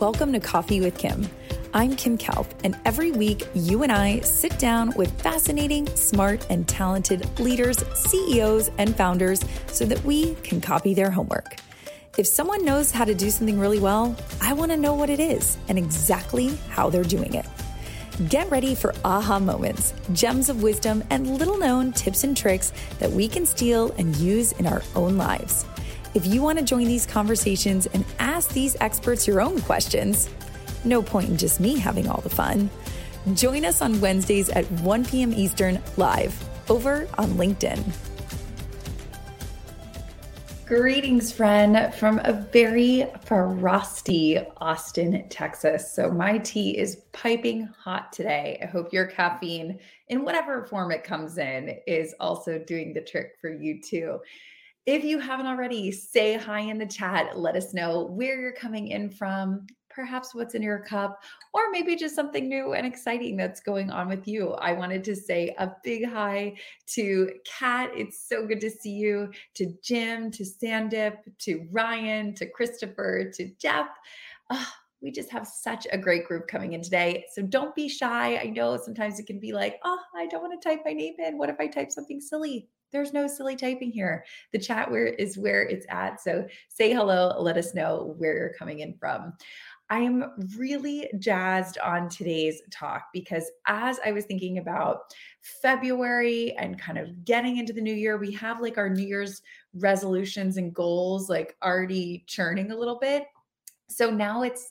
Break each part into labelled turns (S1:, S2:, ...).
S1: Welcome to Coffee with Kim. I'm Kim Kaupe, and every week you and I sit down with fascinating, smart, and talented leaders, CEOs, and founders so that we can copy their homework. If someone knows how to do something really well, I want to know what it is and exactly how they're doing it. Get ready for aha moments, gems of wisdom, and little known tips and tricks that we can steal and use in our own lives. If you want to join these conversations and ask these experts your own questions, no point in just me having all the fun. Join us on Wednesdays at 1 p.m. Eastern live over on LinkedIn. Greetings, friend, from a very frosty Austin, Texas. So, my tea is piping hot today. I hope your caffeine, in whatever form it comes in, is also doing the trick for you too. If you haven't already, say hi in the chat. Let us know where you're coming in from, perhaps what's in your cup, or maybe just something new and exciting that's going on with you. I wanted to say a big hi to Kat. It's so good to see you, to Jim, to Sandip, to Ryan, to Christopher, to Jeff. Oh, we just have such a great group coming in today. So don't be shy. I know sometimes it can be like, oh, I don't want to type my name in. What if I type something silly? There's no silly typing here. The chat where is where it's at. So say hello, let us know where you're coming in from. I am really jazzed on today's talk because as I was thinking about February and kind of getting into the new year, we have like our New Year's resolutions and goals like already churning a little bit. So now it's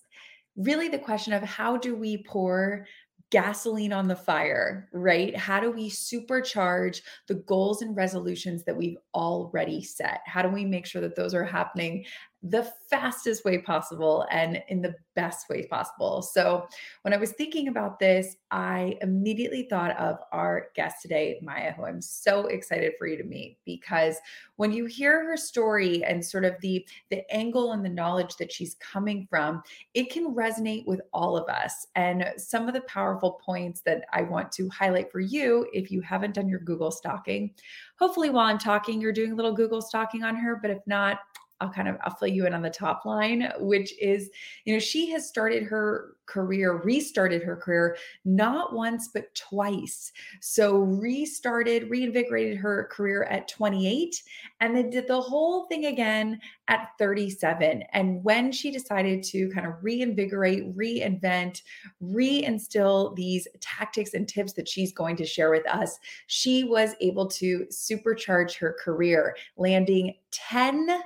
S1: really the question of how do we pour gasoline on the fire, right? How do we supercharge the goals and resolutions that we've already set? How do we make sure that those are happening the fastest way possible and in the best way possible. So, when I was thinking about this, I immediately thought of our guest today, Maya, who I'm so excited for you to meet because when you hear her story and sort of the the angle and the knowledge that she's coming from, it can resonate with all of us. And some of the powerful points that I want to highlight for you if you haven't done your Google stalking, hopefully while I'm talking you're doing a little Google stalking on her, but if not, I'll kind of I'll fill you in on the top line, which is, you know, she has started her career, restarted her career not once but twice. So restarted, reinvigorated her career at 28 and then did the whole thing again at 37. And when she decided to kind of reinvigorate, reinvent, reinstill these tactics and tips that she's going to share with us, she was able to supercharge her career, landing 10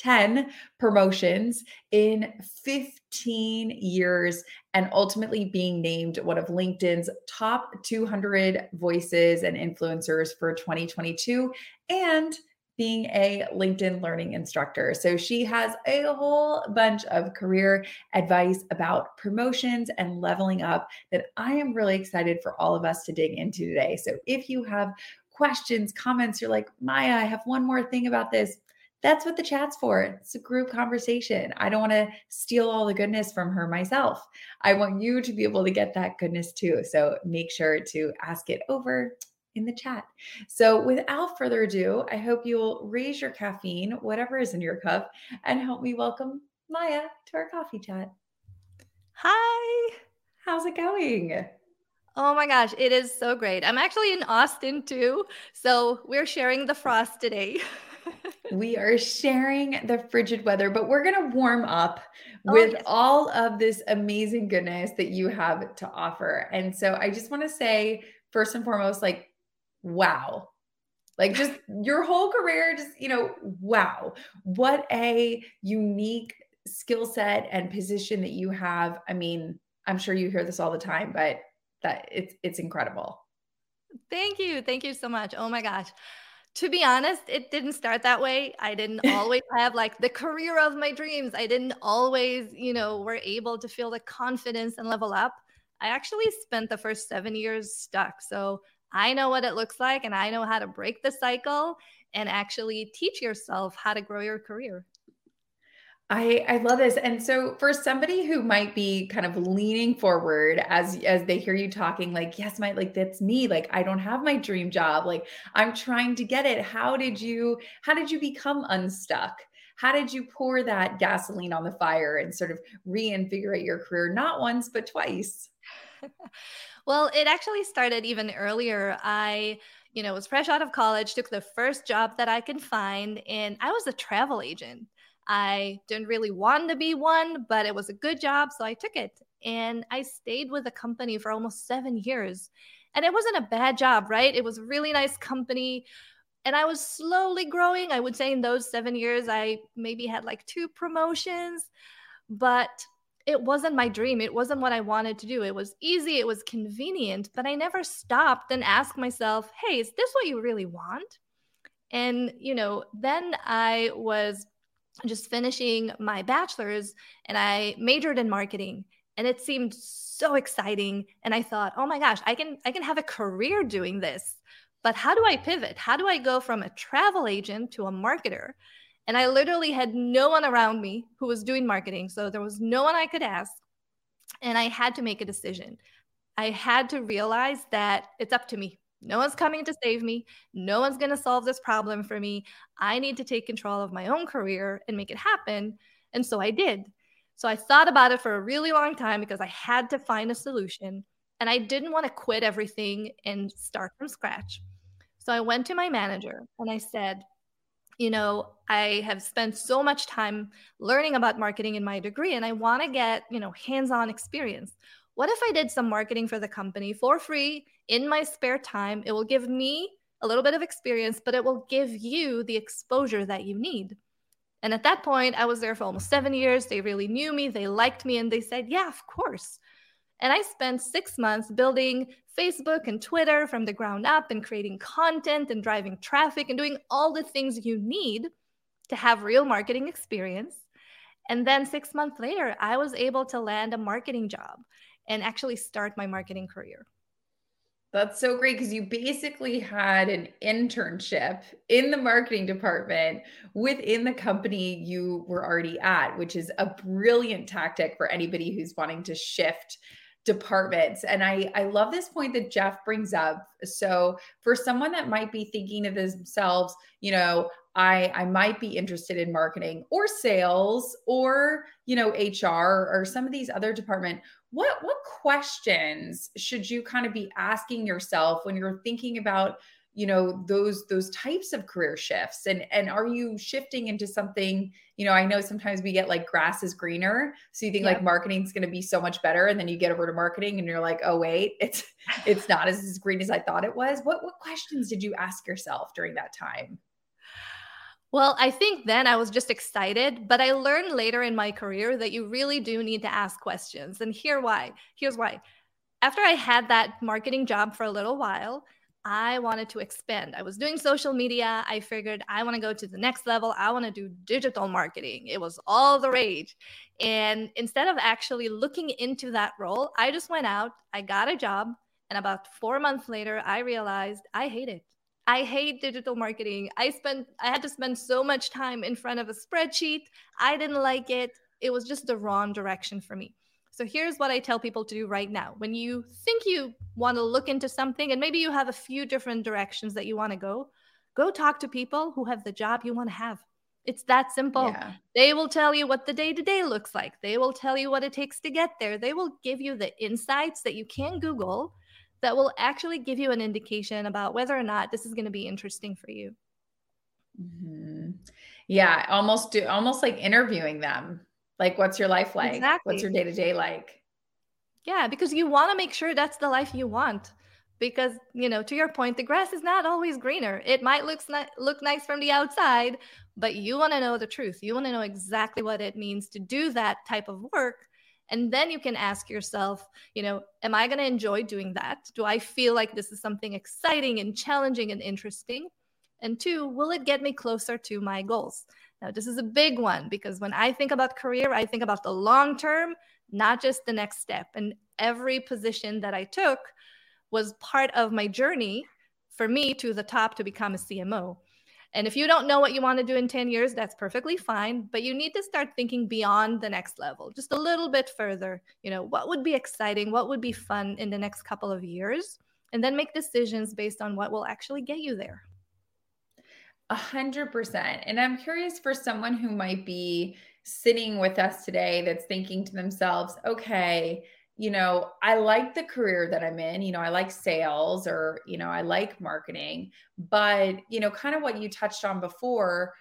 S1: 10 promotions in 15 years and ultimately being named one of LinkedIn's top 200 voices and influencers for 2022 and being a LinkedIn learning instructor. So she has a whole bunch of career advice about promotions and leveling up that I am really excited for all of us to dig into today. So if you have questions, comments, you're like, Maya, I have one more thing about this that's what the chat's for. It's a group conversation. I don't want to steal all the goodness from her myself. I want you to be able to get that goodness too. So make sure to ask it over in the chat. So without further ado, I hope you'll raise your caffeine, whatever is in your cup, and help me welcome Maya to our coffee chat.
S2: Hi.
S1: How's it going?
S2: Oh my gosh, it is so great. I'm actually in Austin too. So we're sharing the frost today.
S1: we are sharing the frigid weather, but we're going to warm up oh, with yes. all of this amazing goodness that you have to offer. And so I just want to say, first and foremost, like, wow. Like, just your whole career, just, you know, wow. What a unique skill set and position that you have. I mean, I'm sure you hear this all the time, but that it's it's incredible.
S2: Thank you. Thank you so much. Oh my gosh to be honest, it didn't start that way. I didn't always have like the career of my dreams. I didn't always, you know, were able to feel the confidence and level up. I actually spent the first seven years stuck. So I know what it looks like and I know how to break the cycle and actually teach yourself how to grow your career.
S1: I, I love this. And so for somebody who might be kind of leaning forward as as they hear you talking, like, yes, my like that's me. Like, I don't have my dream job. Like, I'm trying to get it. How did you how did you become unstuck? how did you pour that gasoline on the fire and sort of reinvigorate your career not once but twice
S2: well it actually started even earlier i you know was fresh out of college took the first job that i could find and i was a travel agent I didn't really want to be one, but it was a good job. So I took it. And I stayed with the company for almost seven years. And it wasn't a bad job, right? It was a really nice company. And I was slowly growing. I would say in those seven years, I maybe had like two promotions, but it wasn't my dream. It wasn't what I wanted to do. It was easy, it was convenient, but I never stopped and asked myself, hey, is this what you really want? And, you know, then I was just finishing my bachelor's and I majored in marketing and it seemed so exciting and I thought, "Oh my gosh, I can I can have a career doing this." But how do I pivot? How do I go from a travel agent to a marketer? And I literally had no one around me who was doing marketing, so there was no one I could ask. And I had to make a decision. I had to realize that it's up to me. No one's coming to save me. No one's going to solve this problem for me. I need to take control of my own career and make it happen. And so I did. So I thought about it for a really long time because I had to find a solution and I didn't want to quit everything and start from scratch. So I went to my manager and I said, you know, I have spent so much time learning about marketing in my degree and I want to get, you know, hands-on experience. What if I did some marketing for the company for free in my spare time? It will give me a little bit of experience, but it will give you the exposure that you need. And at that point, I was there for almost seven years. They really knew me, they liked me, and they said, Yeah, of course. And I spent six months building Facebook and Twitter from the ground up and creating content and driving traffic and doing all the things you need to have real marketing experience. And then six months later, I was able to land a marketing job and actually start my marketing career.
S1: That's so great because you basically had an internship in the marketing department within the company you were already at, which is a brilliant tactic for anybody who's wanting to shift departments. And I, I love this point that Jeff brings up. So, for someone that might be thinking of themselves, you know, I, I might be interested in marketing or sales or, you know, HR or some of these other department. What what questions should you kind of be asking yourself when you're thinking about you know those those types of career shifts? And and are you shifting into something you know i know sometimes we get like grass is greener so you think yep. like marketing is going to be so much better and then you get over to marketing and you're like oh wait it's it's not as, as green as i thought it was. What what questions did you ask yourself during that time
S2: well, I think then I was just excited, but I learned later in my career that you really do need to ask questions. And here why. Here's why. After I had that marketing job for a little while, I wanted to expand. I was doing social media. I figured I want to go to the next level. I want to do digital marketing. It was all the rage. And instead of actually looking into that role, I just went out, I got a job, and about 4 months later I realized I hate it. I hate digital marketing. I spent I had to spend so much time in front of a spreadsheet. I didn't like it. It was just the wrong direction for me. So here's what I tell people to do right now. When you think you want to look into something and maybe you have a few different directions that you want to go, go talk to people who have the job you want to have. It's that simple. Yeah. They will tell you what the day to day looks like. They will tell you what it takes to get there. They will give you the insights that you can Google that will actually give you an indication about whether or not this is going to be interesting for you.
S1: Mm-hmm. Yeah, almost do almost like interviewing them. Like, what's your life like? Exactly. What's your day to day like?
S2: Yeah, because you want to make sure that's the life you want. Because you know, to your point, the grass is not always greener. It might look look nice from the outside, but you want to know the truth. You want to know exactly what it means to do that type of work and then you can ask yourself, you know, am I going to enjoy doing that? Do I feel like this is something exciting and challenging and interesting? And two, will it get me closer to my goals? Now, this is a big one because when I think about career, I think about the long term, not just the next step. And every position that I took was part of my journey for me to the top to become a CMO. And if you don't know what you want to do in 10 years, that's perfectly fine. But you need to start thinking beyond the next level, just a little bit further. You know, what would be exciting? What would be fun in the next couple of years? And then make decisions based on what will actually get you there.
S1: A hundred percent. And I'm curious for someone who might be sitting with us today that's thinking to themselves, okay, you know, I like the career that I'm in. You know, I like sales or, you know, I like marketing, but, you know, kind of what you touched on before,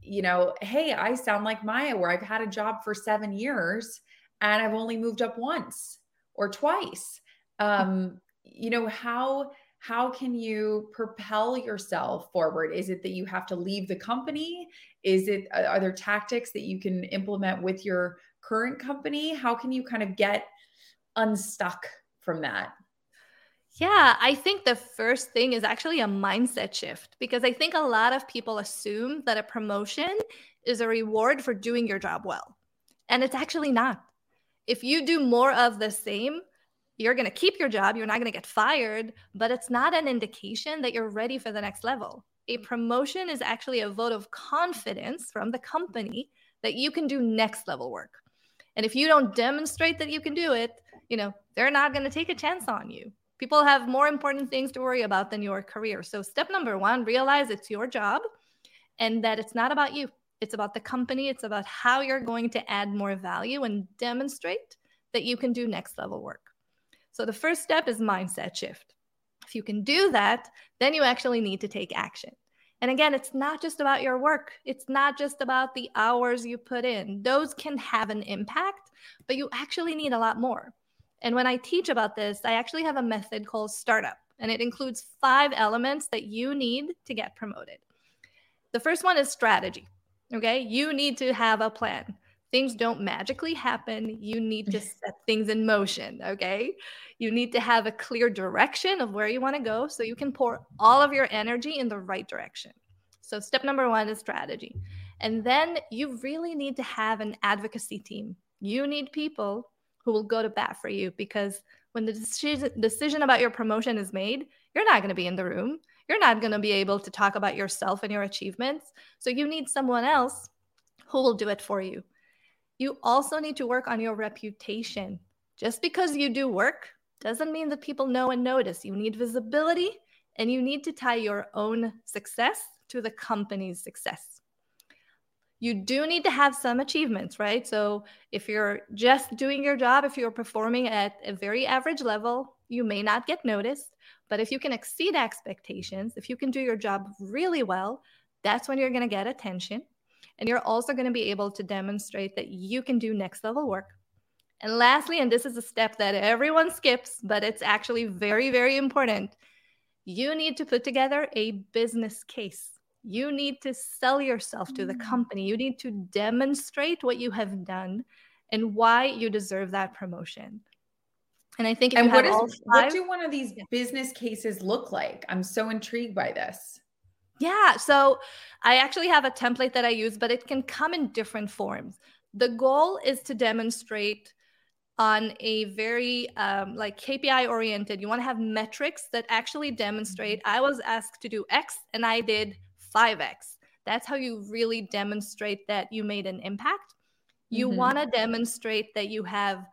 S1: you know, hey, I sound like Maya, where I've had a job for seven years and I've only moved up once or twice. Um, you know, how how can you propel yourself forward is it that you have to leave the company is it are there tactics that you can implement with your current company how can you kind of get unstuck from that?
S2: Yeah, I think the first thing is actually a mindset shift because I think a lot of people assume that a promotion is a reward for doing your job well. And it's actually not. If you do more of the same, you're going to keep your job, you're not going to get fired, but it's not an indication that you're ready for the next level. A promotion is actually a vote of confidence from the company that you can do next level work. And if you don't demonstrate that you can do it, you know, they're not going to take a chance on you. People have more important things to worry about than your career. So, step number one, realize it's your job and that it's not about you. It's about the company. It's about how you're going to add more value and demonstrate that you can do next level work. So, the first step is mindset shift. If you can do that, then you actually need to take action. And again, it's not just about your work. It's not just about the hours you put in. Those can have an impact, but you actually need a lot more. And when I teach about this, I actually have a method called startup, and it includes five elements that you need to get promoted. The first one is strategy. Okay. You need to have a plan. Things don't magically happen. You need to set things in motion. Okay. You need to have a clear direction of where you want to go so you can pour all of your energy in the right direction. So, step number one is strategy. And then you really need to have an advocacy team. You need people who will go to bat for you because when the decision, decision about your promotion is made, you're not going to be in the room. You're not going to be able to talk about yourself and your achievements. So you need someone else who will do it for you. You also need to work on your reputation. Just because you do work doesn't mean that people know and notice. You need visibility and you need to tie your own success to the company's success you do need to have some achievements, right? So if you're just doing your job, if you're performing at a very average level, you may not get noticed. But if you can exceed expectations, if you can do your job really well, that's when you're going to get attention. And you're also going to be able to demonstrate that you can do next level work. And lastly, and this is a step that everyone skips, but it's actually very, very important, you need to put together a business case you need to sell yourself to the mm. company. You need to demonstrate what you have done and why you deserve that promotion. And I think
S1: and what, is, five, what do one of these business cases look like? I'm so intrigued by this.
S2: Yeah. So I actually have a template that I use, but it can come in different forms. The goal is to demonstrate on a very um, like KPI oriented. You want to have metrics that actually demonstrate mm-hmm. I was asked to do X and I did 5x. That's how you really demonstrate that you made an impact. You mm-hmm. want to demonstrate that you have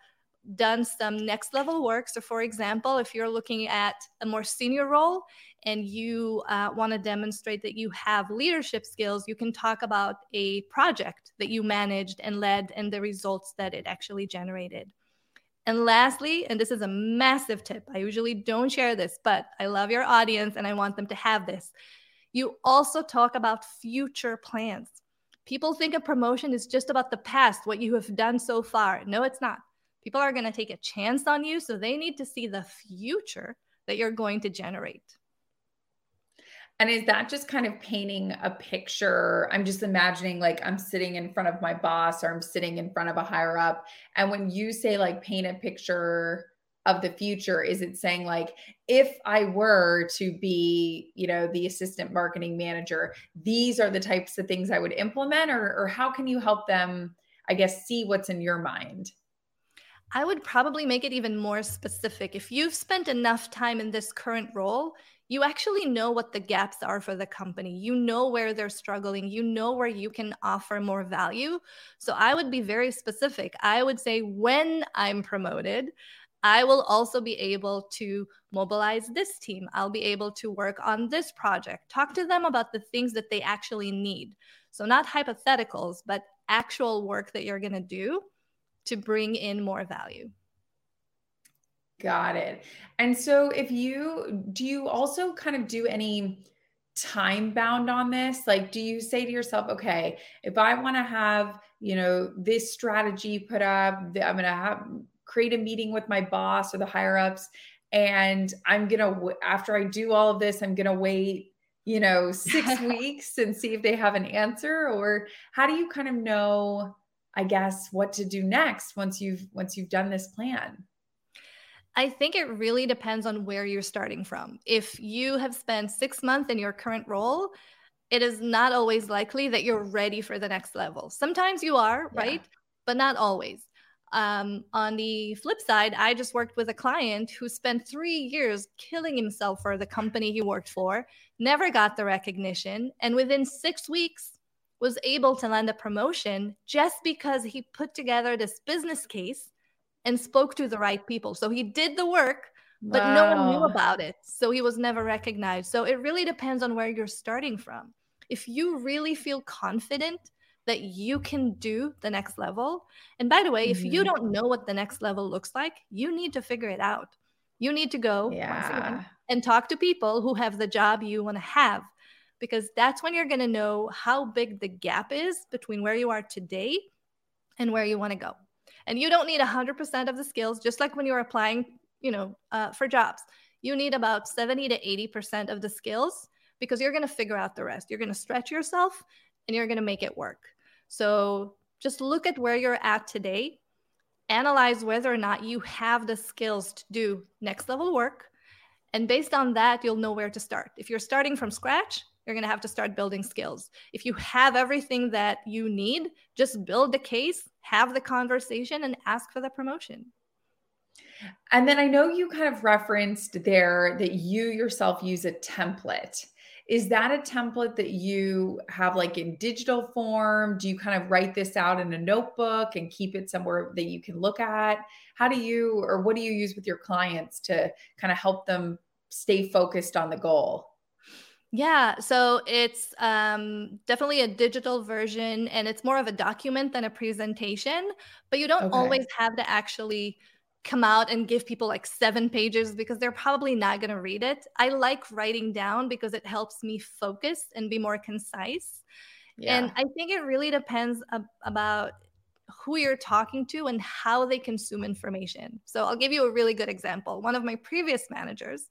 S2: done some next level work. So, for example, if you're looking at a more senior role and you uh, want to demonstrate that you have leadership skills, you can talk about a project that you managed and led and the results that it actually generated. And lastly, and this is a massive tip, I usually don't share this, but I love your audience and I want them to have this. You also talk about future plans. People think a promotion is just about the past, what you have done so far. No, it's not. People are going to take a chance on you, so they need to see the future that you're going to generate.
S1: And is that just kind of painting a picture? I'm just imagining like I'm sitting in front of my boss or I'm sitting in front of a higher up. And when you say like paint a picture of the future is it saying like if i were to be you know the assistant marketing manager these are the types of things i would implement or, or how can you help them i guess see what's in your mind
S2: i would probably make it even more specific if you've spent enough time in this current role you actually know what the gaps are for the company. You know where they're struggling. You know where you can offer more value. So I would be very specific. I would say when I'm promoted, I will also be able to mobilize this team. I'll be able to work on this project. Talk to them about the things that they actually need. So, not hypotheticals, but actual work that you're going to do to bring in more value.
S1: Got it. And so, if you do, you also kind of do any time bound on this? Like, do you say to yourself, okay, if I want to have, you know, this strategy put up, I'm going to have create a meeting with my boss or the higher ups, and I'm going to, after I do all of this, I'm going to wait, you know, six weeks and see if they have an answer? Or how do you kind of know, I guess, what to do next once you've, once you've done this plan?
S2: I think it really depends on where you're starting from. If you have spent six months in your current role, it is not always likely that you're ready for the next level. Sometimes you are, yeah. right? But not always. Um, on the flip side, I just worked with a client who spent three years killing himself for the company he worked for, never got the recognition, and within six weeks was able to land a promotion just because he put together this business case and spoke to the right people. So he did the work, but wow. no one knew about it. So he was never recognized. So it really depends on where you're starting from. If you really feel confident that you can do the next level, and by the way, mm-hmm. if you mm-hmm. don't know what the next level looks like, you need to figure it out. You need to go yeah. again, and talk to people who have the job you want to have because that's when you're going to know how big the gap is between where you are today and where you want to go. And you don't need 100% of the skills, just like when you're applying, you know, uh, for jobs. You need about 70 to 80% of the skills because you're going to figure out the rest. You're going to stretch yourself and you're going to make it work. So just look at where you're at today, analyze whether or not you have the skills to do next level work. And based on that, you'll know where to start. If you're starting from scratch, you're going to have to start building skills. If you have everything that you need, just build the case, have the conversation, and ask for the promotion.
S1: And then I know you kind of referenced there that you yourself use a template. Is that a template that you have like in digital form? Do you kind of write this out in a notebook and keep it somewhere that you can look at? How do you, or what do you use with your clients to kind of help them stay focused on the goal?
S2: Yeah, so it's um, definitely a digital version and it's more of a document than a presentation, but you don't okay. always have to actually come out and give people like seven pages because they're probably not going to read it. I like writing down because it helps me focus and be more concise. Yeah. And I think it really depends ab- about who you're talking to and how they consume information. So I'll give you a really good example. One of my previous managers,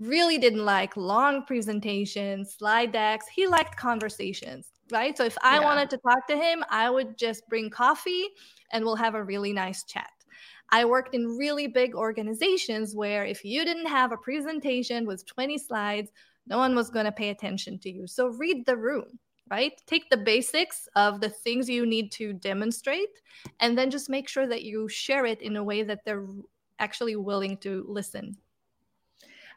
S2: really didn't like long presentations, slide decks. He liked conversations, right? So if I yeah. wanted to talk to him, I would just bring coffee and we'll have a really nice chat. I worked in really big organizations where if you didn't have a presentation with 20 slides, no one was going to pay attention to you. So read the room, right? Take the basics of the things you need to demonstrate and then just make sure that you share it in a way that they're actually willing to listen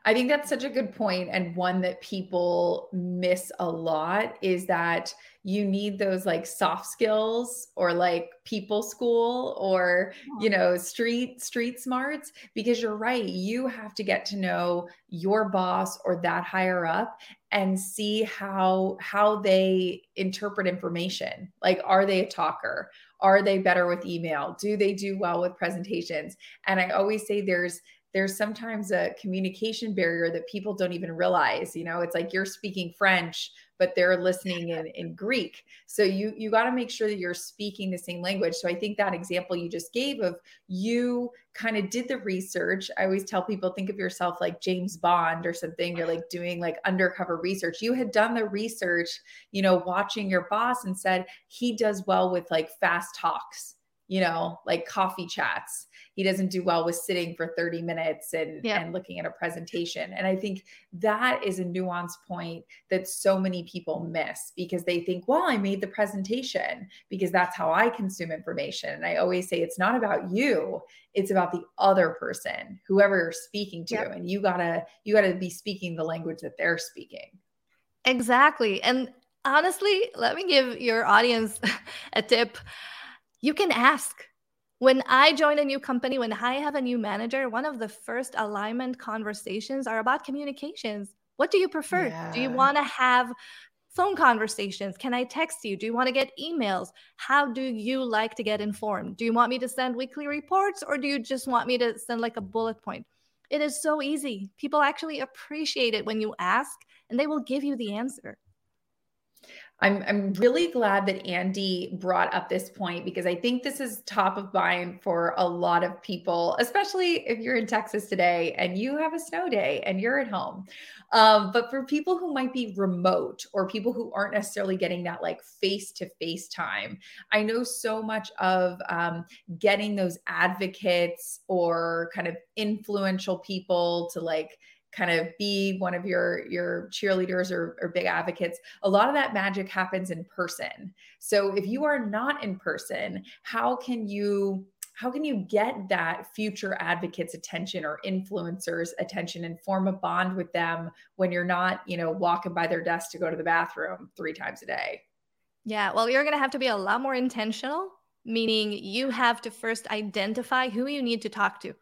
S1: I think that's such a good point and one that people miss a lot is that you need those like soft skills or like people school or you know street street smarts because you're right you have to get to know your boss or that higher up and see how how they interpret information. Like are they a talker? Are they better with email? Do they do well with presentations? And i always say there's there's sometimes a communication barrier that people don't even realize you know? It's like you're speaking french but they're listening in, in greek. So you you got to make sure that you're speaking the same language. So i think that example you just gave of you kind of did the research. I always tell people think of yourself like james bond or something you're like doing like undercover research. You had done the research you know watching your boss and said he does well with like fast talks you know like coffee chats he doesn't do well with sitting for 30 minutes and, yeah. and looking at a presentation. And I think that is a nuance point that so many people miss because they think, well, I made the presentation because that's how I consume information. And I always say it's not about you, it's about the other person, whoever you're speaking to. Yep. And you gotta, you gotta be speaking the language that they're speaking.
S2: Exactly. And honestly, let me give your audience a tip. You can ask When I join a new company, when I have a new manager, one of the first alignment conversations are about communications. What do you prefer? Yeah. Do you want to have phone conversations? Can I text you? Do you want to get emails? How do you like to get informed? Do you want me to send weekly reports or do you just want me to send like a bullet point? It is so easy. People actually appreciate it when you ask and they will give you the answer.
S1: I'm, I'm really glad that Andy brought up this point because I think this is top of mind for a lot of people, especially if you're in Texas today and you have a snow day and you're at home. Um, but for people who might be remote or people who aren't necessarily getting that like face to face time, I know so much of um, getting those advocates or kind of influential people to like kind of be one of your your cheerleaders or, or big advocates a lot of that magic happens in person. So if you are not in person how can you how can you get that future advocates attention or influencers attention and form a bond with them when you're not you know walking by their desk to go to the bathroom three times a day?
S2: Yeah well you're going to have to be a lot more intentional meaning you have to first identify who you need to talk to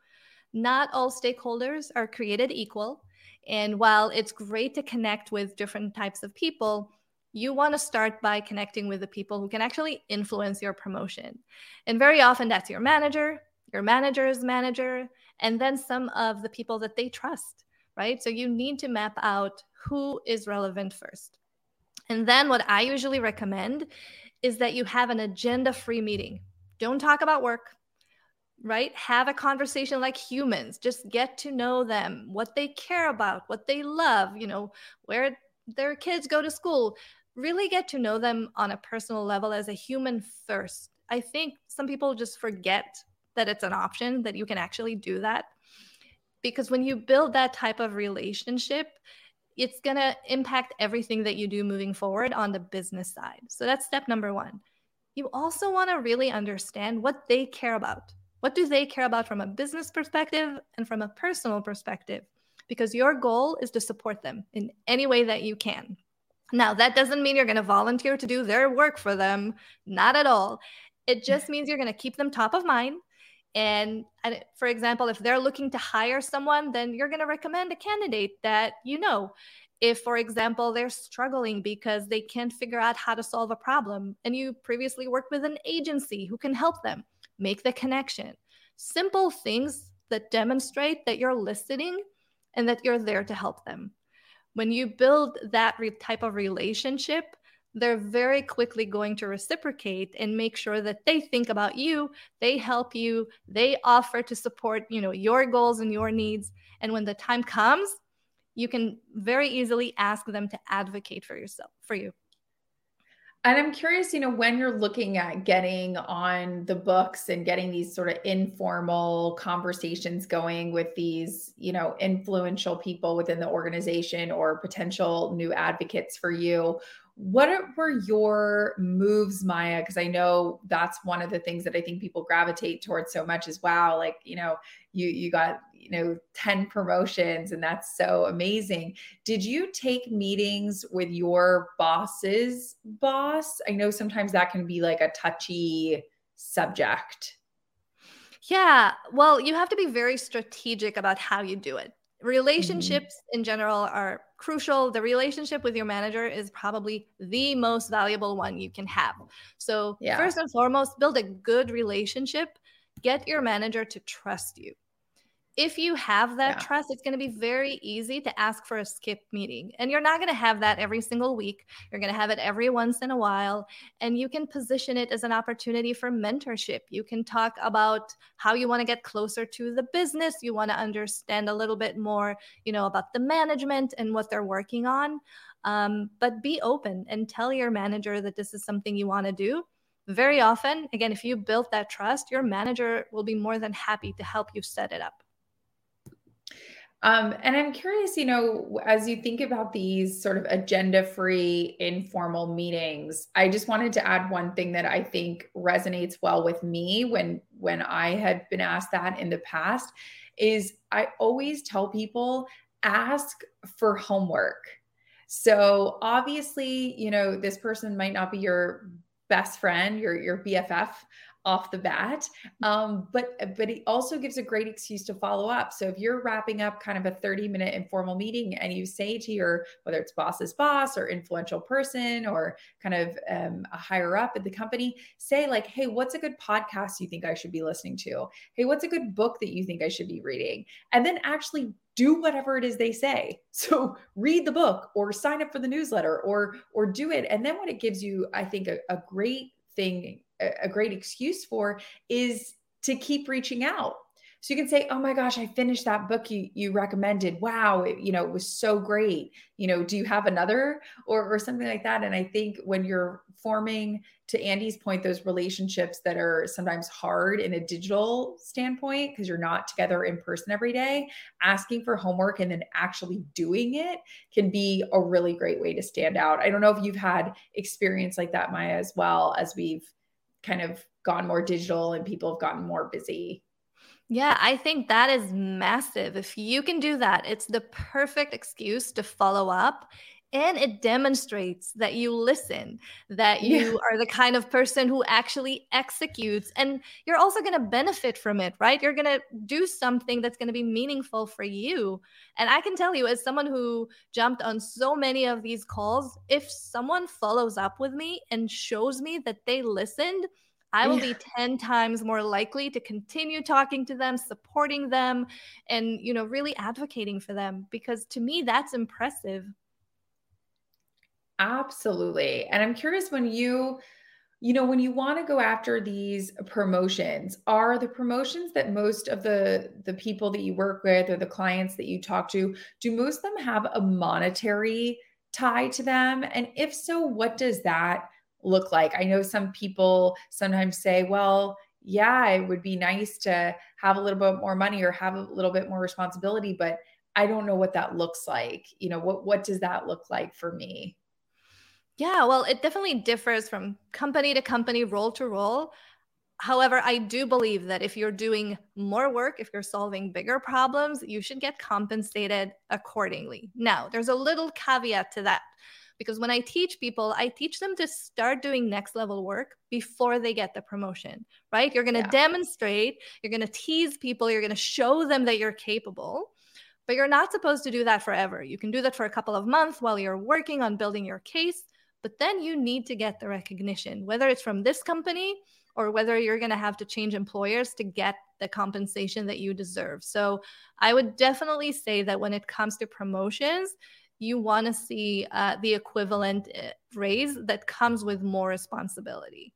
S2: not all stakeholders are created equal. And while it's great to connect with different types of people, you want to start by connecting with the people who can actually influence your promotion. And very often that's your manager, your manager's manager, and then some of the people that they trust, right? So you need to map out who is relevant first. And then what I usually recommend is that you have an agenda free meeting. Don't talk about work, right? Have a conversation like humans. Just get to know them, what they care about, what they love, you know, where their kids go to school. Really get to know them on a personal level as a human first. I think some people just forget that it's an option, that you can actually do that. Because when you build that type of relationship, it's going to impact everything that you do moving forward on the business side. So that's step number one. You also want to really understand what they care about what do they care about from a business perspective and from a personal perspective? Because your goal is to support them in any way that you can. Now, that doesn't mean you're going to volunteer to do their work for them, not at all. It mm. just means you're going to keep them top of mind. And, and for example, if they're looking to hire someone, then you're going to recommend a candidate that you know. If, for example, they're struggling because they can't figure out how to solve a problem, and you previously worked with an agency who can help them, make the connection. Simple things that demonstrate that you're listening and that you're there to help them. When you build that re- type of relationship, they're very quickly going to reciprocate and make sure that they think about you they help you they offer to support you know your goals and your needs and when the time comes you can very easily ask them to advocate for yourself for you
S1: and I'm curious, you know, when you're looking at getting on the books and getting these sort of informal conversations going with these, you know, influential people within the organization or potential new advocates for you, what were your moves, Maya? Because I know that's one of the things that I think people gravitate towards so much as wow, like, you know, you you got you know 10 promotions and that's so amazing. Did you take meetings with your boss's boss? I know sometimes that can be like a touchy subject.
S2: Yeah well you have to be very strategic about how you do it relationships mm-hmm. in general are crucial the relationship with your manager is probably the most valuable one you can have so yeah. first and foremost build a good relationship get your manager to trust you if you have that yeah. trust, it's going to be very easy to ask for a skip meeting. And you're not going to have that every single week. You're going to have it every once in a while. And you can position it as an opportunity for mentorship. You can talk about how you want to get closer to the business. You want to understand a little bit more, you know, about the management and what they're working on. Um, but be open and tell your manager that this is something you want to do very often, again, if you built that trust, your manager will be more than happy to help you set it up.
S1: Um, and I'm curious, you know, as you think about these sort of agenda free informal meetings, I just wanted to add one thing that I think resonates well with me when when I had been asked that in the past is I always tell people ask for homework. So obviously, you know, this person might not be your best friend, your your BFF off the bat. Um, but but it also gives a great excuse to follow up. So if you're wrapping up kind of a 30 minute informal meeting and you say to your whether it's boss's boss or influential person or kind of um, a higher up at the company, say like, hey, what's a good podcast you think I should be listening to? Hey, what's a good book that you think I should be reading? And then actually do whatever it is they say so read the book or sign up for the newsletter or or do it and then what it gives you i think a, a great thing a great excuse for is to keep reaching out. So you can say, "Oh my gosh, I finished that book you you recommended. Wow, it, you know, it was so great. You know, do you have another or or something like that?" And I think when you're forming to Andy's point those relationships that are sometimes hard in a digital standpoint because you're not together in person every day, asking for homework and then actually doing it can be a really great way to stand out. I don't know if you've had experience like that Maya as well as we've kind of gone more digital and people have gotten more busy.
S2: Yeah, I think that is massive. If you can do that, it's the perfect excuse to follow up. And it demonstrates that you listen, that you yeah. are the kind of person who actually executes. And you're also going to benefit from it, right? You're going to do something that's going to be meaningful for you. And I can tell you, as someone who jumped on so many of these calls, if someone follows up with me and shows me that they listened, I will yeah. be 10 times more likely to continue talking to them, supporting them, and, you know, really advocating for them because to me, that's impressive.
S1: Absolutely. And I'm curious when you, you know, when you want to go after these promotions, are the promotions that most of the the people that you work with or the clients that you talk to, do most of them have a monetary tie to them? And if so, what does that look like? I know some people sometimes say, well, yeah, it would be nice to have a little bit more money or have a little bit more responsibility, but I don't know what that looks like. You know, what what does that look like for me?
S2: Yeah, well, it definitely differs from company to company, role to role. However, I do believe that if you're doing more work, if you're solving bigger problems, you should get compensated accordingly. Now, there's a little caveat to that because when I teach people, I teach them to start doing next level work before they get the promotion, right? You're going to yeah. demonstrate, you're going to tease people, you're going to show them that you're capable. But you're not supposed to do that forever. You can do that for a couple of months while you're working on building your case but then you need to get the recognition, whether it's from this company or whether you're going to have to change employers to get the compensation that you deserve. So I would definitely say that when it comes to promotions, you want to see uh, the equivalent uh, raise that comes with more responsibility.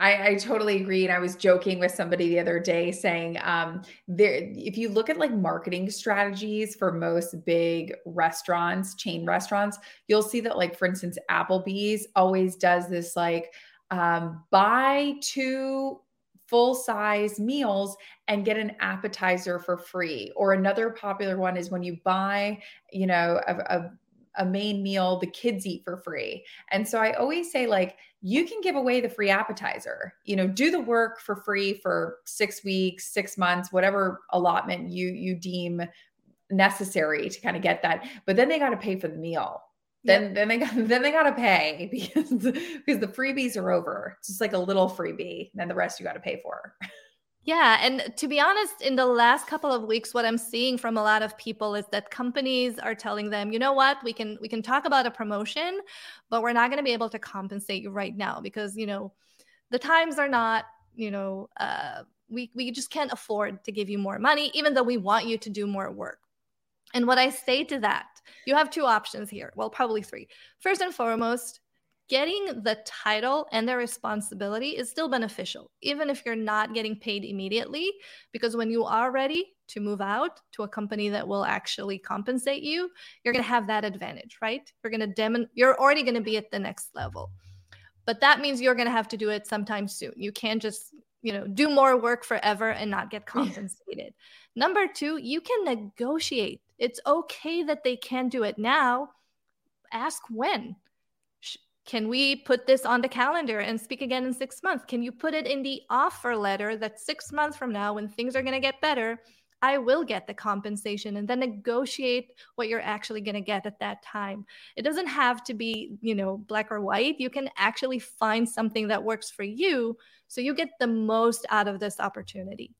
S1: I, I, totally agree. And I was joking with somebody the other day saying, um, there, if you look at like marketing strategies for most big restaurants, chain restaurants, you'll see that, like, for instance, Applebee's always does this like um, buy two full size meals and get an appetizer for free. Or another popular one is when you buy, you know, a, a a main meal the kids eat for free. And so I always say, like, you can give away the free appetizer, you know, do the work for free for six weeks, six months, whatever allotment you you deem necessary to kind of get that. But then they got to pay for the meal. Then yep. then they got then they got to pay because because the freebies are over. It's just like a little freebie, and then the rest you got to pay for.
S2: Yeah. And to be honest, in the last couple of weeks, what I'm seeing from a lot of people is that companies are telling them, you know what, we can we can talk about a promotion, but we're not going to be able to compensate you right now because, you know, the times are not, you know, uh, we, we just can't afford to give you more money, even though we want you to do more work. And what I say to that, you have two options here. Well, probably three. First and foremost, getting the title and the responsibility is still beneficial, even if you're not getting paid immediately. Because when you are ready to move out to a company that will actually compensate you, you're going to have that advantage, right? You're going to demon, you're already going to be at the next level. But that means you're going to have to do it sometime soon. You can't just, you know, do more work forever and not get compensated. Number two, you can negotiate. It's okay that they can't do it now. Ask when can we put this on the calendar and speak again in six months? Can you put it in the offer letter that six months from now, when things are going to get better, I will get the compensation and then negotiate what you're actually going to get at that time. It doesn't have to be, you know, black or white. You can actually find something that works for you so you get the most out of this opportunity.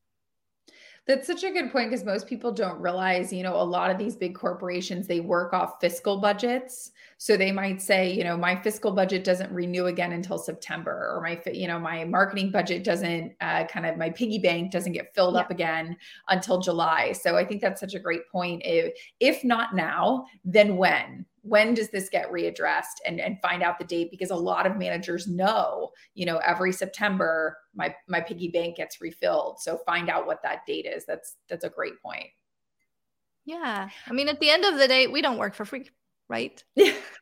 S1: That's such a good point because most people don't realize, you know, a lot of these big corporations, they work off fiscal budgets. So they might say, you know, my fiscal budget doesn't renew again until September, or my, you know, my marketing budget doesn't uh, kind of, my piggy bank doesn't get filled yeah. up again until July. So I think that's such a great point. If, if not now, then when? When does this get readdressed and and find out the date? Because a lot of managers know you know every september my my piggy bank gets refilled. So find out what that date is. That's that's a great point.
S2: Yeah. I mean at the end of the day we don't work for free right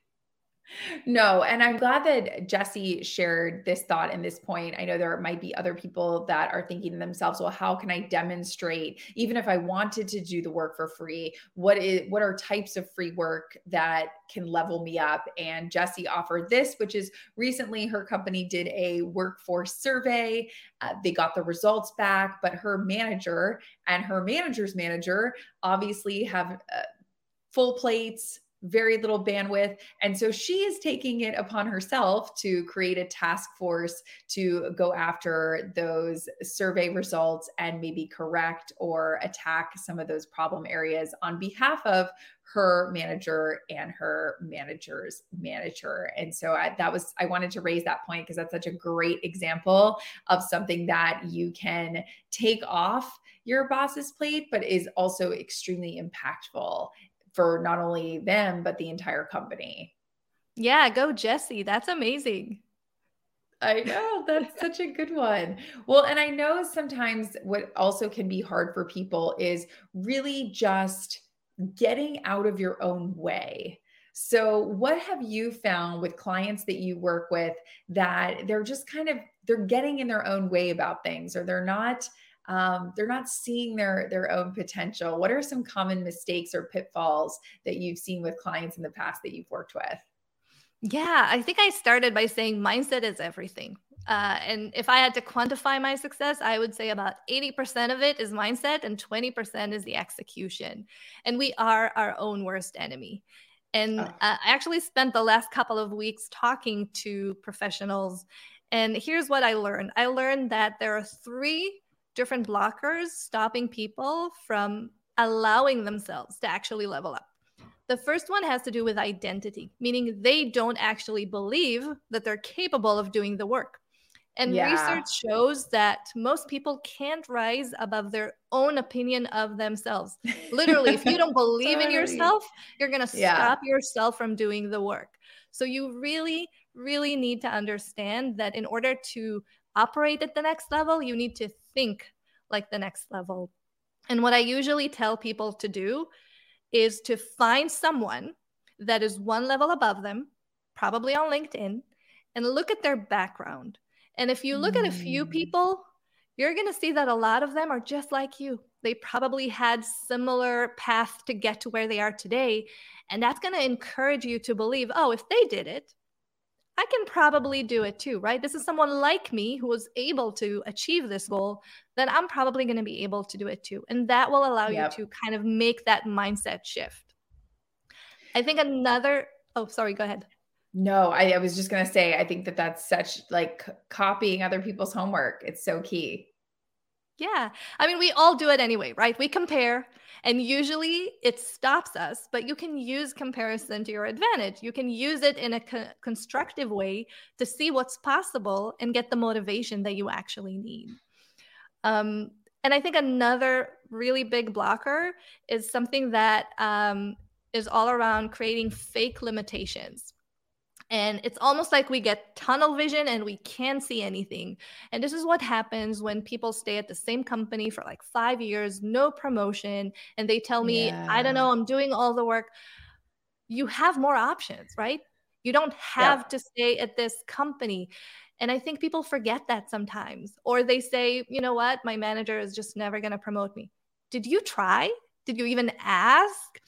S1: no, and I'm glad that Jesse shared this thought and this point. I know there might be other people that are thinking to themselves, well, how can I demonstrate even if I wanted to do the work for free, what is what are types of free work that can level me up? And Jesse offered this, which is recently her company did a workforce survey. Uh, they got the results back, but her manager and her manager's manager obviously have uh, full plates very little bandwidth. And so she is taking it upon herself to create a task force to go after those survey results and maybe correct or attack some of those problem areas on behalf of her manager and her manager's manager. And so I, that was, I wanted to raise that point because that's such a great example of something that you can take off your boss's plate, but is also extremely impactful for not only them but the entire company.
S2: Yeah, go Jesse. That's amazing.
S1: I know that's such a good one. Well, and I know sometimes what also can be hard for people is really just getting out of your own way. So, what have you found with clients that you work with that they're just kind of they're getting in their own way about things or they're not um, they're not seeing their their own potential. What are some common mistakes or pitfalls that you've seen with clients in the past that you've worked with?
S2: Yeah i think i started by saying mindset is everything. Uh, and if i had to quantify my success i would say about 80% of it is mindset and 20% is the execution. And we are our own worst enemy. And oh. uh, I actually spent the last couple of weeks talking to professionals. And here's what I learned. I learned that there are three different blockers stopping people from allowing themselves to actually level up. The first one has to do with identity, meaning they don't actually believe that they're capable of doing the work. And yeah. research shows that most people can't rise above their own opinion of themselves. Literally, if you don't believe in yourself, you're going to yeah. stop yourself from doing the work. So you really, really need to understand that in order to operate at the next level, you need to think like the next level. And what I usually tell people to do is to find someone that is one level above them, probably on LinkedIn, and look at their background. And if you look mm. at a few mm. people, you're going to see that a lot of them are just like you. They probably had similar path to get to where they are today, and that's going to encourage you to believe, "Oh, if they did it, I can probably do it too, right? This is someone like me who was able to achieve this goal, then I'm probably going to be able to do it too. And that will allow yep. you to kind of make that mindset shift. I think another, oh, sorry, go ahead.
S1: No, I, I was just going to say, I think that that's such like copying other people's homework. It's so key.
S2: Yeah. I mean, we all do it anyway, right? We compare and usually it stops us, but you can use comparison to your advantage. You can use it in a co- constructive way to see what's possible and get the motivation that you actually need. Um, and I think another really big blocker is something that um, is all around creating fake limitations. And it's almost like we get tunnel vision and we can't see anything. And this is what happens when people stay at the same company for like five years, no promotion, and they tell me, yeah. I don't know, I'm doing all the work. You have more options, right? You don't have yeah. to stay at this company. And I think people forget that sometimes. Or they say, you know what, my manager is just never going to promote me. Did you try? Did you even ask?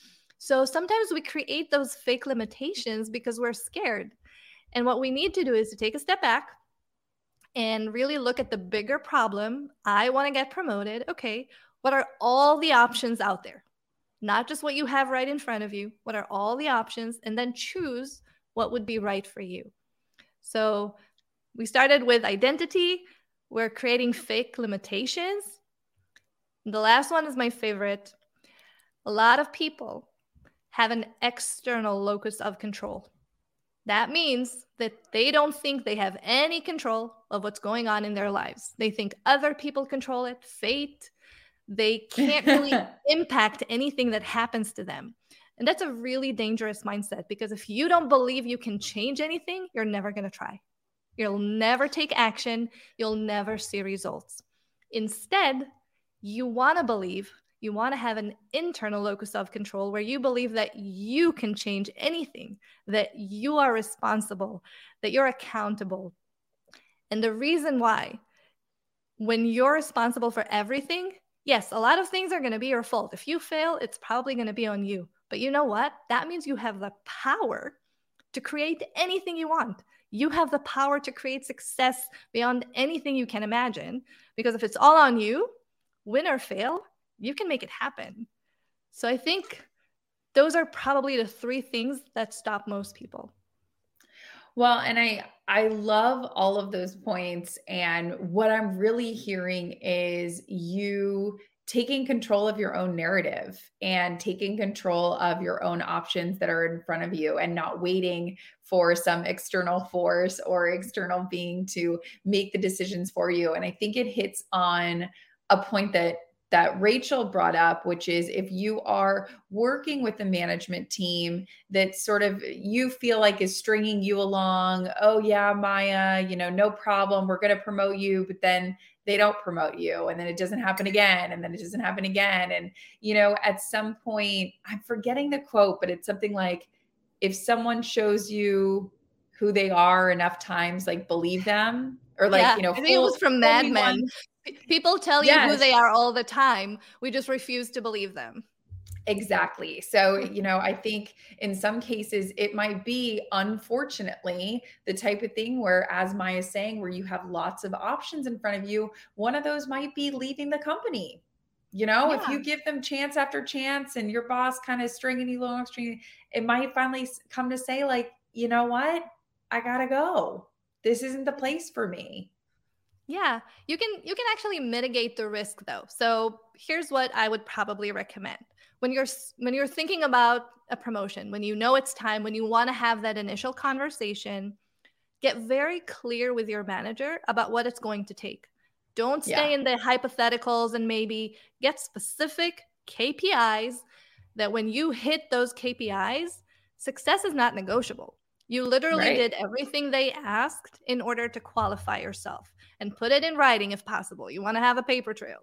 S2: So sometimes we create those fake limitations because we're scared. And what we need to do is to take a step back and really look at the bigger problem. I want to get promoted. Okay, What are all the options out there? Not just what you have right in front of you. What are all the options? And then choose what would be right for you. So we started with identity. We're creating fake limitations. The last one is my favorite. A lot of people have an external locus of control. That means that they don't think they have any control of what's going on in their lives. They think other people control it, fate. They can't really impact anything that happens to them. And that's a really dangerous mindset because if you don't believe you can change anything, you're never going to try. You'll never take action. You'll never see results. Instead, you want to believe you want to have an internal locus of control where you believe that you can change anything, that you are responsible, that you're accountable. And the reason why, when you're responsible for everything, yes, a lot of things are going to be your fault. If you fail, it's probably going to be on you. But you know what? That means you have the power to create anything you want. You have the power to create success beyond anything you can imagine. Because if it's all on you, win or fail, you can make it happen. So I think those are probably the three things that stop most people.
S1: Well, and I I love all of those points and what I'm really hearing is you taking control of your own narrative and taking control of your own options that are in front of you and not waiting for some external force or external being to make the decisions for you. And I think it hits on a point that that Rachel brought up, which is if you are working with a management team that sort of you feel like is stringing you along, oh, yeah, Maya, you know, no problem, we're going to promote you, but then they don't promote you and then it doesn't happen again and then it doesn't happen again. And, you know, at some point, I'm forgetting the quote, but it's something like if someone shows you who they are enough times, like believe them or like, yeah, you know,
S2: I think it was from Mad Men. People tell you yes. who they are all the time. We just refuse to believe them.
S1: Exactly. So, you know, I think in some cases it might be, unfortunately, the type of thing where, as Maya is saying, where you have lots of options in front of you. One of those might be leaving the company. You know, yeah. if you give them chance after chance and your boss kind of stringing you along, stringing, it might finally come to say, like, you know what? I got to go. This isn't the place for me.
S2: Yeah, you can you can actually mitigate the risk though. So here's what I would probably recommend. When you're when you're thinking about a promotion, when you know it's time, when you want to have that initial conversation, get very clear with your manager about what it's going to take. Don't stay yeah. in the hypotheticals and maybe get specific KPIs that when you hit those KPIs, success is not negotiable. You literally right. did everything they asked in order to qualify yourself and put it in writing if possible. You want to have a paper trail.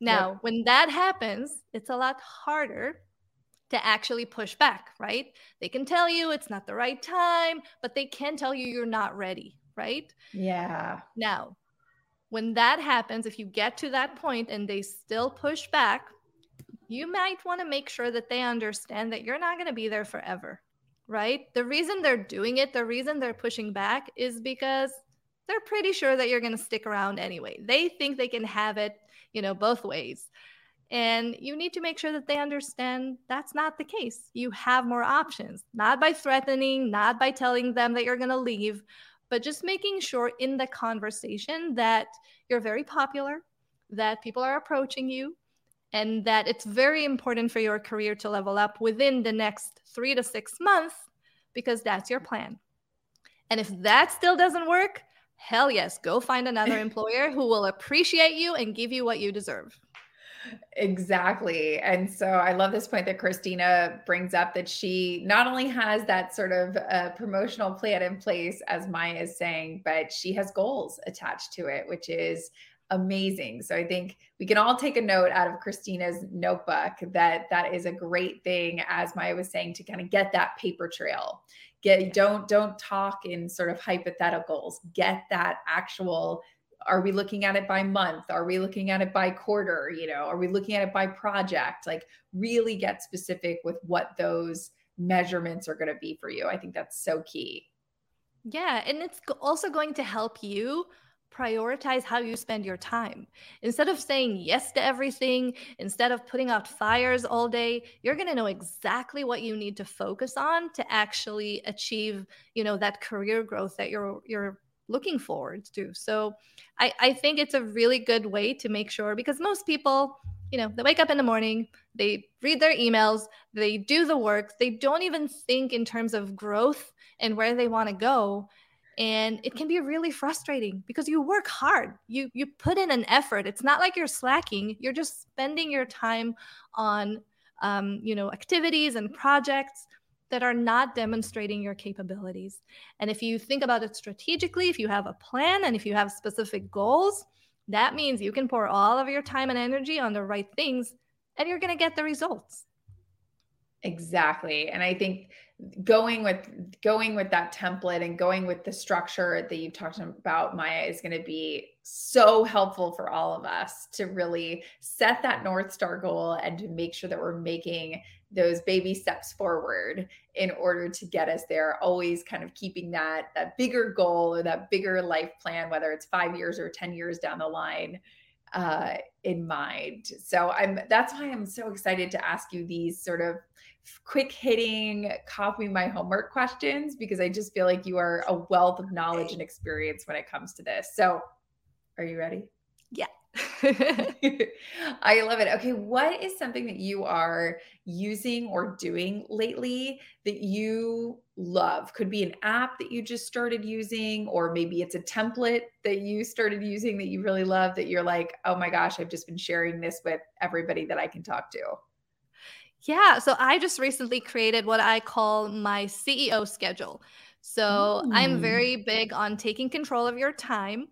S2: Now, yep. when that happens, it's a lot harder to actually push back, right? They can tell you it's not the right time, but they can tell you you're not ready, right?
S1: Yeah.
S2: Now, when that happens, if you get to that point and they still push back, you might want to make sure that they understand that you're not going to be there forever, right? The reason they're doing it, the reason they're pushing back is because they're pretty sure that you're going to stick around anyway. They think they can have it, you know, both ways. And you need to make sure that they understand that's not the case. You have more options, not by threatening, not by telling them that you're going to leave, but just making sure in the conversation that you're very popular, that people are approaching you, and that it's very important for your career to level up within the next three to six months because that's your plan. And if that still doesn't work, hell yes, go find another employer who will appreciate you and give you what you deserve.
S1: Exactly. And so I love this point that Christina brings up that she not only has that sort of uh, promotional plan in place, as Maya is saying, but she has goals attached to it, which is amazing. So I think we can all take a note out of Christina's notebook that that is a great thing, as Maya was saying, to kind of get that paper trail get don't don't talk in sort of hypotheticals. Get that actual are we looking at it by month? Are we looking at it by quarter? You know are we looking at it by project? Like really get specific with what those measurements are going to be for you. I think that's so key.
S2: Yeah and it's also going to help you prioritize how you spend your time. Instead of saying yes to everything, instead of putting out fires all day, you're going to know exactly what you need to focus on to actually achieve, you know, that career growth that you're you're looking forward to. So I, I think it's a really good way to make sure because most people, you know, they wake up in the morning, they read their emails, they do the work, they don't even think in terms of growth and where they want to go and it can be really frustrating because you work hard. You you put in an effort. It's not like you're slacking. You're just spending your time on um, you know activities and projects that are not demonstrating your capabilities. And if you think about it strategically if you have a plan and if you have specific goals that means you can pour all of your time and energy on the right things and you're going to get the results.
S1: Exactly. And i think going with going with that template and going with the structure that you've talked about maya is going to be so helpful for all of us to really set that north star goal and to make sure that we're making those baby steps forward in order to get us there always kind of keeping that that bigger goal or that bigger life plan whether it's 5 years or 10 years down the line uh, in mind. So i'm that's why i'm so excited to ask you these sort of quick hitting, copy my homework questions because I just feel like you are a wealth of knowledge and experience when it comes to this. So, are you ready?
S2: Yeah.
S1: I love it. Okay, what is something that you are using or doing lately that you love? Could be an app that you just started using, or maybe it's a template that you started using that you really love that you're like, oh my gosh, I've just been sharing this with everybody that I can talk to.
S2: Yeah. So I just recently created what I call my CEO schedule. So Ooh. I'm very big on taking control of your time.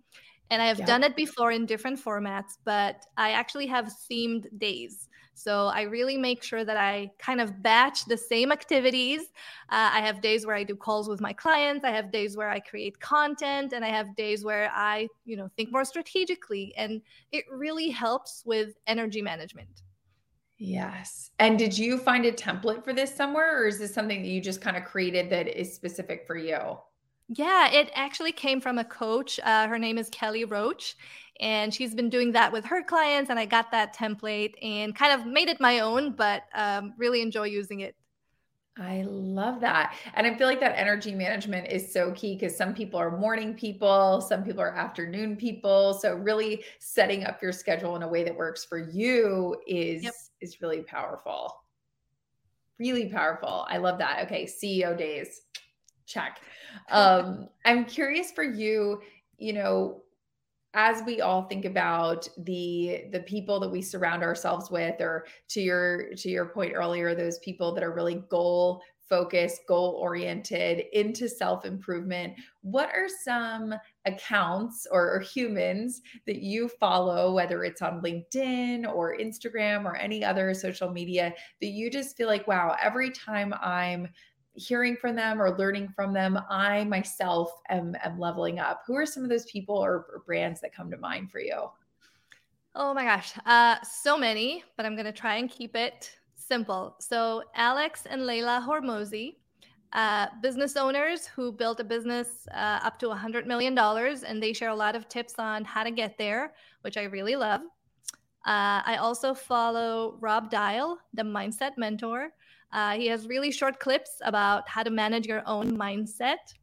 S2: And I have yep. done it before in different formats, but I actually have themed days. So I really make sure that I kind of batch the same activities. Uh, I have days where I do calls with my clients. I have days where I create content, and I have days where I, you know, think more strategically. And it really helps with energy management.
S1: Yes. And did you find a template for this somewhere, or is this something that you just kind of created that is specific for you?
S2: Yeah, it actually came from a coach. Uh, her name is Kelly Roach, and she's been doing that with her clients. And I got that template and kind of made it my own, but um, really enjoy using it.
S1: I love that. And I feel like that energy management is so key because some people are morning people, some people are afternoon people. So really setting up your schedule in a way that works for you is yep. Is really powerful. Really powerful. I love that. Okay, CEO days. Check. Um I'm curious for you, you know, as we all think about the the people that we surround ourselves with or to your to your point earlier those people that are really goal focused goal oriented into self improvement what are some accounts or, or, humans that you follow whether it's on linkedin or instagram or any other social media that you just feel like wow every time i'm hearing from them or learning from them, I myself am, am leveling up. Who are some of those people or, or brands that come to mind for you?
S2: Oh my gosh, uh, so many, but I'm going to try and keep it simple. So, Alex and Leila Hormozi, uh, business owners who built a business uh, up to $100 million, and they share a lot of tips on how to get there, which I really love. Uh, I also follow Rob Dial, the mindset mentor. Uh, he has really short clips about how to manage your own mindset.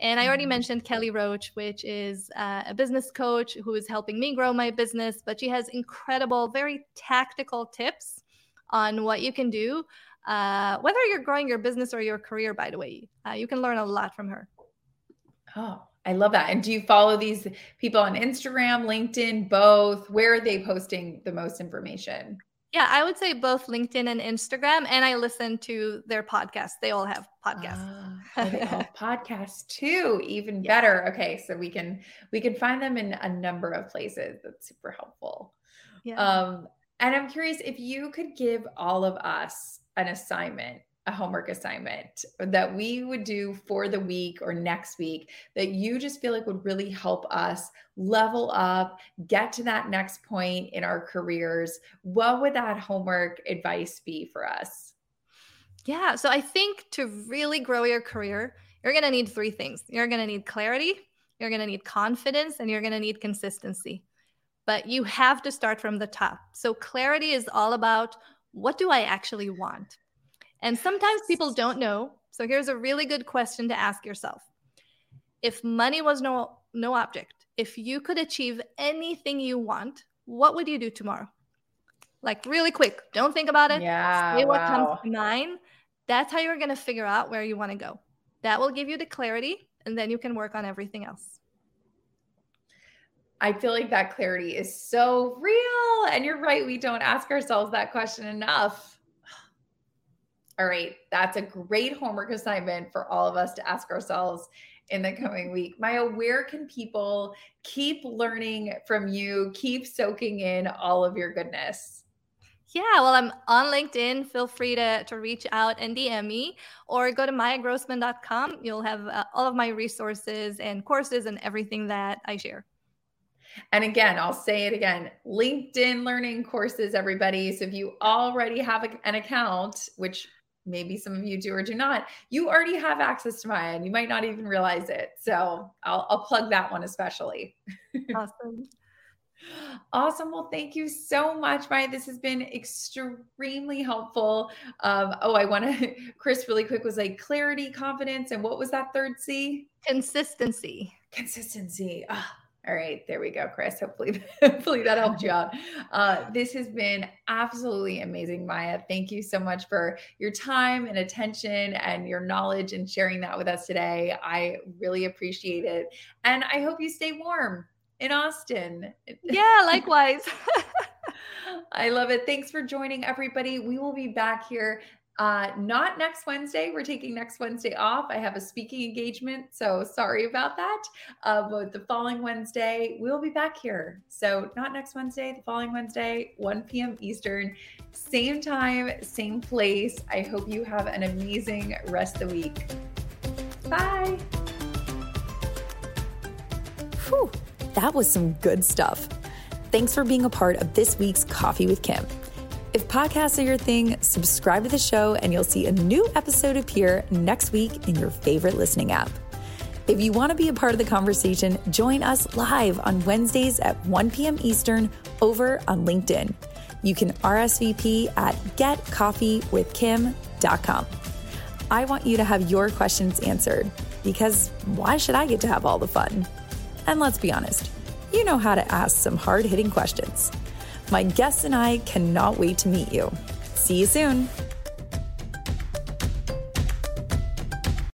S2: And I already mm. mentioned Kelly Roach, which is uh, a business coach who is helping me grow my business, but she has incredible, very tactical tips on what you can do, uh, whether you're growing your business or your career, by the way. Uh, you can learn a lot from her.
S1: Oh, I love that. And do you follow these people on Instagram, LinkedIn, both? Where are they posting the most information?
S2: Yeah, I would say both LinkedIn and Instagram, and I listen to their podcasts. They all have podcasts.
S1: Uh, they all podcasts too. Even yeah. better. Okay, so we can we can find them in a number of places. That's super helpful. Yeah. Um, and I'm curious if you could give all of us an assignment a homework assignment that we would do for the week or next week that you just feel like would really help us level up, get to that next point in our careers, what would that homework advice be for us?
S2: Yeah. So I think to really grow your career, you're going to need three things. You're going to need clarity, you're going to need confidence, and you're going to need consistency. But you have to start from the top. So clarity is all about what do I actually want? And sometimes people don't know. So here's a really good question to ask yourself. If money was no no object, if you could achieve anything you want, what would you do tomorrow? Like really quick. Don't think about it.
S1: Yeah.
S2: Say what wow. comes to mind. That's how you're going to figure out where you want to go. That will give you the clarity and then you can work on everything else.
S1: I feel like that clarity is so real. And you're right. We don't ask ourselves that question enough. All right. That's a great homework assignment for all of us to ask ourselves in the coming week. Maya, where can people keep learning from you, keep soaking in all of your goodness?
S2: Yeah, well, I'm on LinkedIn. Feel free to, to reach out and DM me or go to mayagrossman.com. You'll have uh, all of my resources and courses and everything that I share.
S1: And again, I'll say it again LinkedIn learning courses, everybody. So if you already have a, an account, which maybe some of you do or do not, you already have access to Maya and you might not even realize it. So I'll, I'll plug that one especially.
S2: Awesome.
S1: Awesome. Well, thank you so much, Maya. This has been extremely helpful. Um, oh, I want to, Chris, really quick was like clarity, confidence, and what was that third C?
S2: Consistency.
S1: Consistency. Oh, all right, there we go, Chris. Hopefully, hopefully that helped you out. Uh, this has been absolutely amazing, Maya. Thank you so much for your time and attention and your knowledge and sharing that with us today. I really appreciate it, and I hope you stay warm in Austin.
S2: Yeah, likewise.
S1: I love it. Thanks for joining, everybody. We will be back here uh, not next Wednesday. We're taking next Wednesday off. I have a speaking engagement, so sorry about that. Uh, but the following Wednesday, we'll be back here. So not next Wednesday, the following Wednesday, 1 p.m. Eastern, same time, same place. I hope you have an amazing rest of the week. Bye.
S3: Whew, that was some good stuff. Thanks for being a part of this week's Coffee with Kim. If podcasts are your thing, subscribe to the show and you'll see a new episode appear next week in your favorite listening app. If you want to be a part of the conversation, join us live on Wednesdays at 1 p.m. Eastern over on LinkedIn. You can RSVP at getcoffeewithkim.com. I want you to have your questions answered because why should I get to have all the fun? And let's be honest, you know how to ask some hard hitting questions. My guests and I cannot wait to meet you. See you soon.